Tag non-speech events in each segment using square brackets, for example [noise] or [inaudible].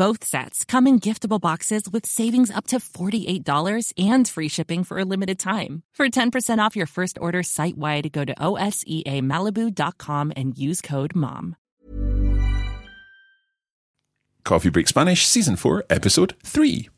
Both sets come in giftable boxes with savings up to $48 and free shipping for a limited time. For 10% off your first order site wide, go to OSEAMalibu.com and use code MOM. Coffee Break Spanish, Season 4, Episode 3.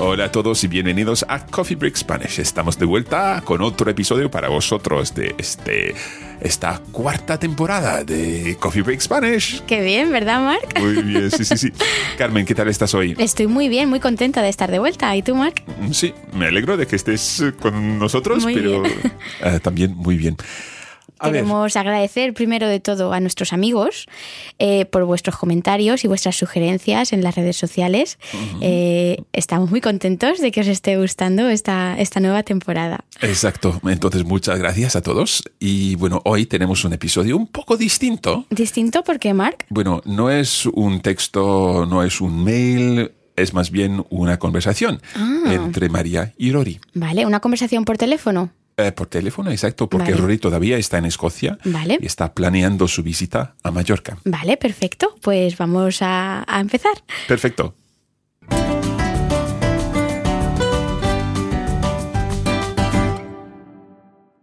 Hola a todos y bienvenidos a Coffee Break Spanish. Estamos de vuelta con otro episodio para vosotros de este, esta cuarta temporada de Coffee Break Spanish. Qué bien, ¿verdad, Marc? Muy bien, sí, sí, sí. [laughs] Carmen, ¿qué tal estás hoy? Estoy muy bien, muy contenta de estar de vuelta. ¿Y tú, Marc? Sí, me alegro de que estés con nosotros, Muy pero eh, también muy bien. Queremos agradecer primero de todo a nuestros amigos eh, por vuestros comentarios y vuestras sugerencias en las redes sociales. Eh, estamos muy contentos de que os esté gustando esta, esta nueva temporada. exacto. Entonces, muchas gracias a todos. Y bueno, hoy tenemos un episodio un poco distinto. ¿Distinto por qué, Marc? Bueno, no es un texto, no es un mail, es más bien una conversación Ah. entre María y Rory. Vale, una conversación por teléfono. Eh, por teléfono, exacto, porque Vale. Rory todavía está en Escocia Vale. y está planeando su visita a Mallorca. Vale, perfecto. Pues vamos a, a empezar. Perfecto.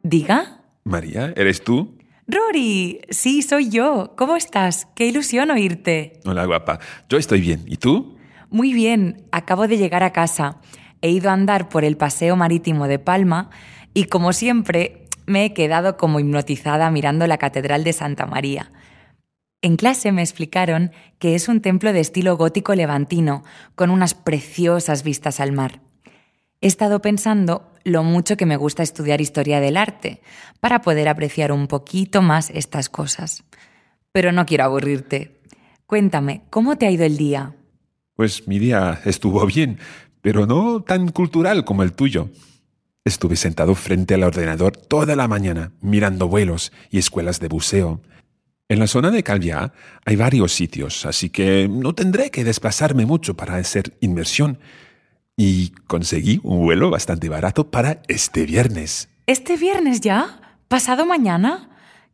Diga. María, ¿eres tú? Rory, sí, soy yo. ¿Cómo estás? Qué ilusión oírte. Hola, guapa. Yo estoy bien. ¿Y tú? Muy bien, acabo de llegar a casa. He ido a andar por el paseo marítimo de Palma y, como siempre, me he quedado como hipnotizada mirando la Catedral de Santa María. En clase me explicaron que es un templo de estilo gótico levantino, con unas preciosas vistas al mar. He estado pensando lo mucho que me gusta estudiar historia del arte, para poder apreciar un poquito más estas cosas. Pero no quiero aburrirte. Cuéntame, ¿cómo te ha ido el día? Pues mi día estuvo bien, pero no tan cultural como el tuyo. Estuve sentado frente al ordenador toda la mañana, mirando vuelos y escuelas de buceo. En la zona de Calviá hay varios sitios, así que no tendré que desplazarme mucho para hacer inmersión. Y conseguí un vuelo bastante barato para este viernes. ¿Este viernes ya? ¿Pasado mañana?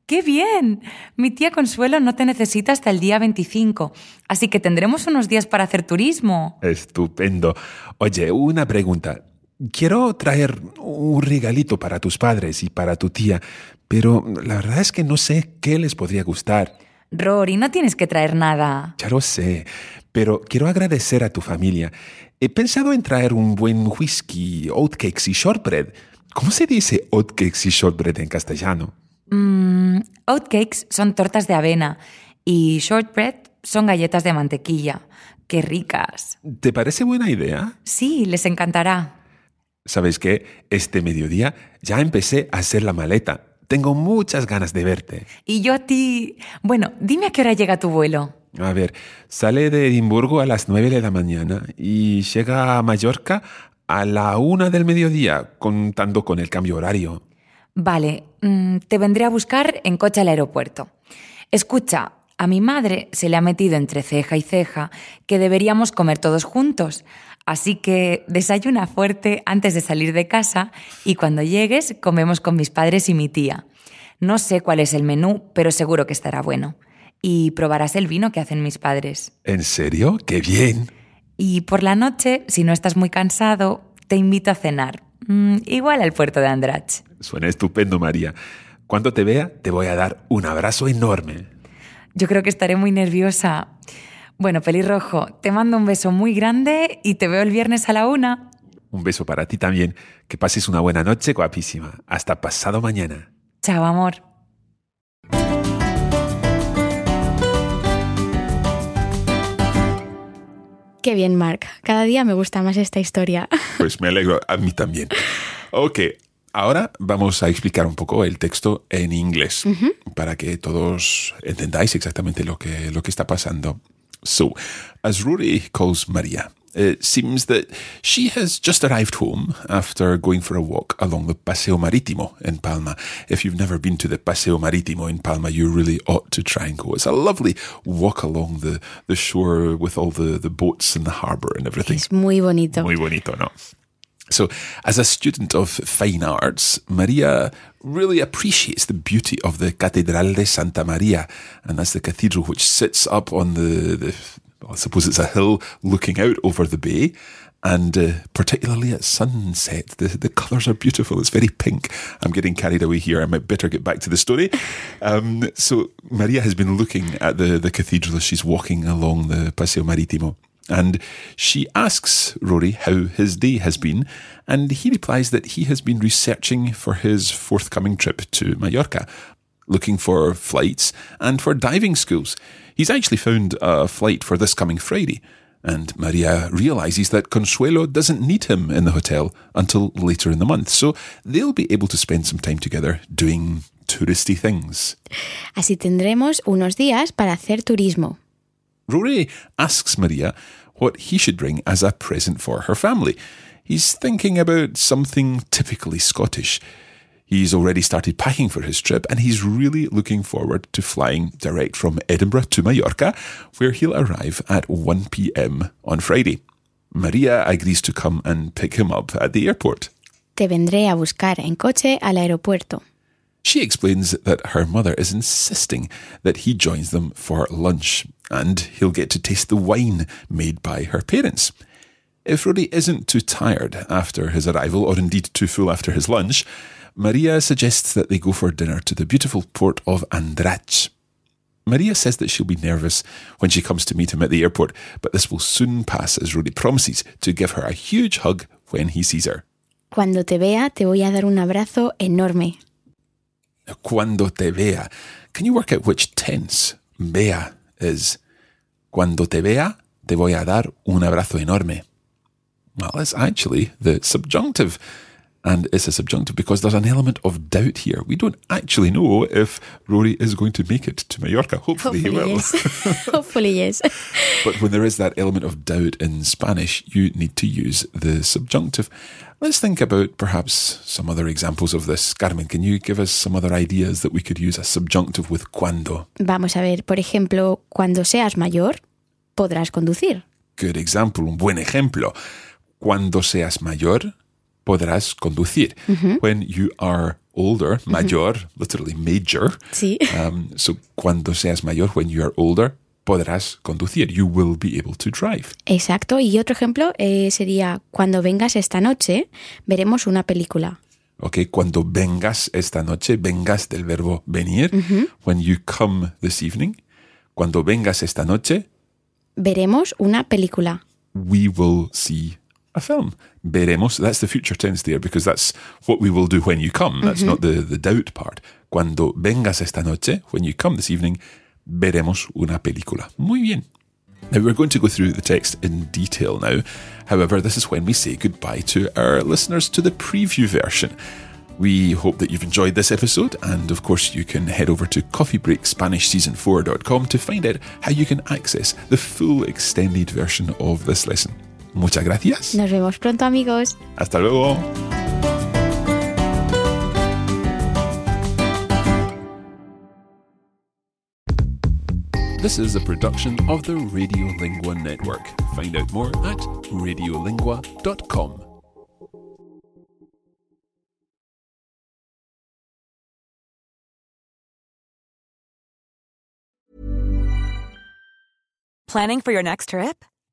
¡Qué bien! Mi tía Consuelo no te necesita hasta el día 25, así que tendremos unos días para hacer turismo. Estupendo. Oye, una pregunta. Quiero traer un regalito para tus padres y para tu tía, pero la verdad es que no sé qué les podría gustar. Rory, no tienes que traer nada. Ya lo sé, pero quiero agradecer a tu familia. He pensado en traer un buen whisky, oatcakes y shortbread. ¿Cómo se dice oatcakes y shortbread en castellano? Mm, oatcakes son tortas de avena y shortbread son galletas de mantequilla. ¡Qué ricas! ¿Te parece buena idea? Sí, les encantará. ¿Sabes qué? Este mediodía ya empecé a hacer la maleta. Tengo muchas ganas de verte. Y yo a ti... Bueno, dime a qué hora llega tu vuelo. A ver, sale de Edimburgo a las 9 de la mañana y llega a Mallorca a la una del mediodía, contando con el cambio horario. Vale, mm, te vendré a buscar en coche al aeropuerto. Escucha, a mi madre se le ha metido entre ceja y ceja que deberíamos comer todos juntos. Así que desayuna fuerte antes de salir de casa y cuando llegues comemos con mis padres y mi tía. No sé cuál es el menú, pero seguro que estará bueno. Y probarás el vino que hacen mis padres. ¿En serio? ¡Qué bien! Y por la noche, si no estás muy cansado, te invito a cenar. Mm, igual al puerto de Andrach. Suena estupendo, María. Cuando te vea, te voy a dar un abrazo enorme. Yo creo que estaré muy nerviosa. Bueno, pelirrojo, te mando un beso muy grande y te veo el viernes a la una. Un beso para ti también. Que pases una buena noche, guapísima. Hasta pasado mañana. Chao, amor. Qué bien, Mark. Cada día me gusta más esta historia. [laughs] Pues me alegro, a mí también. Ok, ahora vamos a explicar un poco el texto en inglés para que todos entendáis exactamente lo que, lo que está pasando. So, as Rory calls Maria, it seems that she has just arrived home after going for a walk along the Paseo Marítimo in Palma. If you've never been to the Paseo Marítimo in Palma, you really ought to try and go. It's a lovely walk along the, the shore with all the, the boats and the harbour and everything. It's muy bonito. Muy bonito, ¿no? So, as a student of fine arts, Maria really appreciates the beauty of the Catedral de Santa Maria, and that's the cathedral which sits up on the, the I suppose it's a hill looking out over the bay. And uh, particularly at sunset, the, the colours are beautiful. It's very pink. I'm getting carried away here. I might better get back to the story. [laughs] Um, so, Maria has been looking at the, the cathedral as she's walking along the Paseo Marítimo. And she asks Rory how his day has been, and he replies that he has been researching for his forthcoming trip to Mallorca, looking for flights and for diving schools. He's actually found a flight for this coming Friday, and Maria realizes that Consuelo doesn't need him in the hotel until later in the month, so they'll be able to spend some time together doing touristy things. Así tendremos unos días para hacer turismo. Rory asks Maria what he should bring as a present for her family. He's thinking about something typically Scottish. He's already started packing for his trip and he's really looking forward to flying direct from Edinburgh to Mallorca, where he'll arrive at 1 pm on Friday. Maria agrees to come and pick him up at the airport. Te vendré a buscar en coche al aeropuerto. She explains that her mother is insisting that he joins them for lunch and he'll get to taste the wine made by her parents. If Rory isn't too tired after his arrival, or indeed too full after his lunch, Maria suggests that they go for dinner to the beautiful port of Andratx. Maria says that she'll be nervous when she comes to meet him at the airport, but this will soon pass as Rory promises to give her a huge hug when he sees her. Cuando te vea, te voy a dar un abrazo enorme. Cuando te vea. Can you work out which tense vea is? Cuando te vea, te voy a dar un abrazo enorme. Well, it's actually the subjunctive. And it's a subjunctive because there's an element of doubt here. We don't actually know if Rory is going to make it to Mallorca. Hopefully, he will. yes. [laughs] Hopefully, yes. [laughs] But when there is that element of doubt in Spanish, you need to use the subjunctive. Let's think about perhaps some other examples of this. Carmen, can you give us some other ideas that we could use a subjunctive with cuando? Vamos a ver, por ejemplo, cuando seas mayor, podrás conducir. Good example, un buen ejemplo. Cuando seas mayor, podrás conducir. When you are older, mayor, literally major. Sí. Um, so, cuando seas mayor, when you are older, podrás conducir. You will be able to drive. Exacto. Y otro ejemplo eh, sería, cuando vengas esta noche, veremos una película. Ok, cuando vengas esta noche, vengas del verbo venir. When you come this evening. Cuando vengas esta noche, Veremos una película. we will see a film. Veremos, that's the future tense there because that's what we will do when you come. That's not mm-hmm. the, the doubt part. Cuando vengas esta noche, when you come this evening, veremos una película. Muy bien. Now we're going to go through the text in detail now. However, this is when we say goodbye to our listeners to the preview version. We hope that you've enjoyed this episode, and of course, you can head over to coffeebreakspanishseason4.com to find out how you can access the full extended version of this lesson. Muchas gracias. Nos vemos pronto, amigos. Hasta luego. This is a production of the Radiolingua Network. Find out more at radiolingua.com. Planning for your next trip?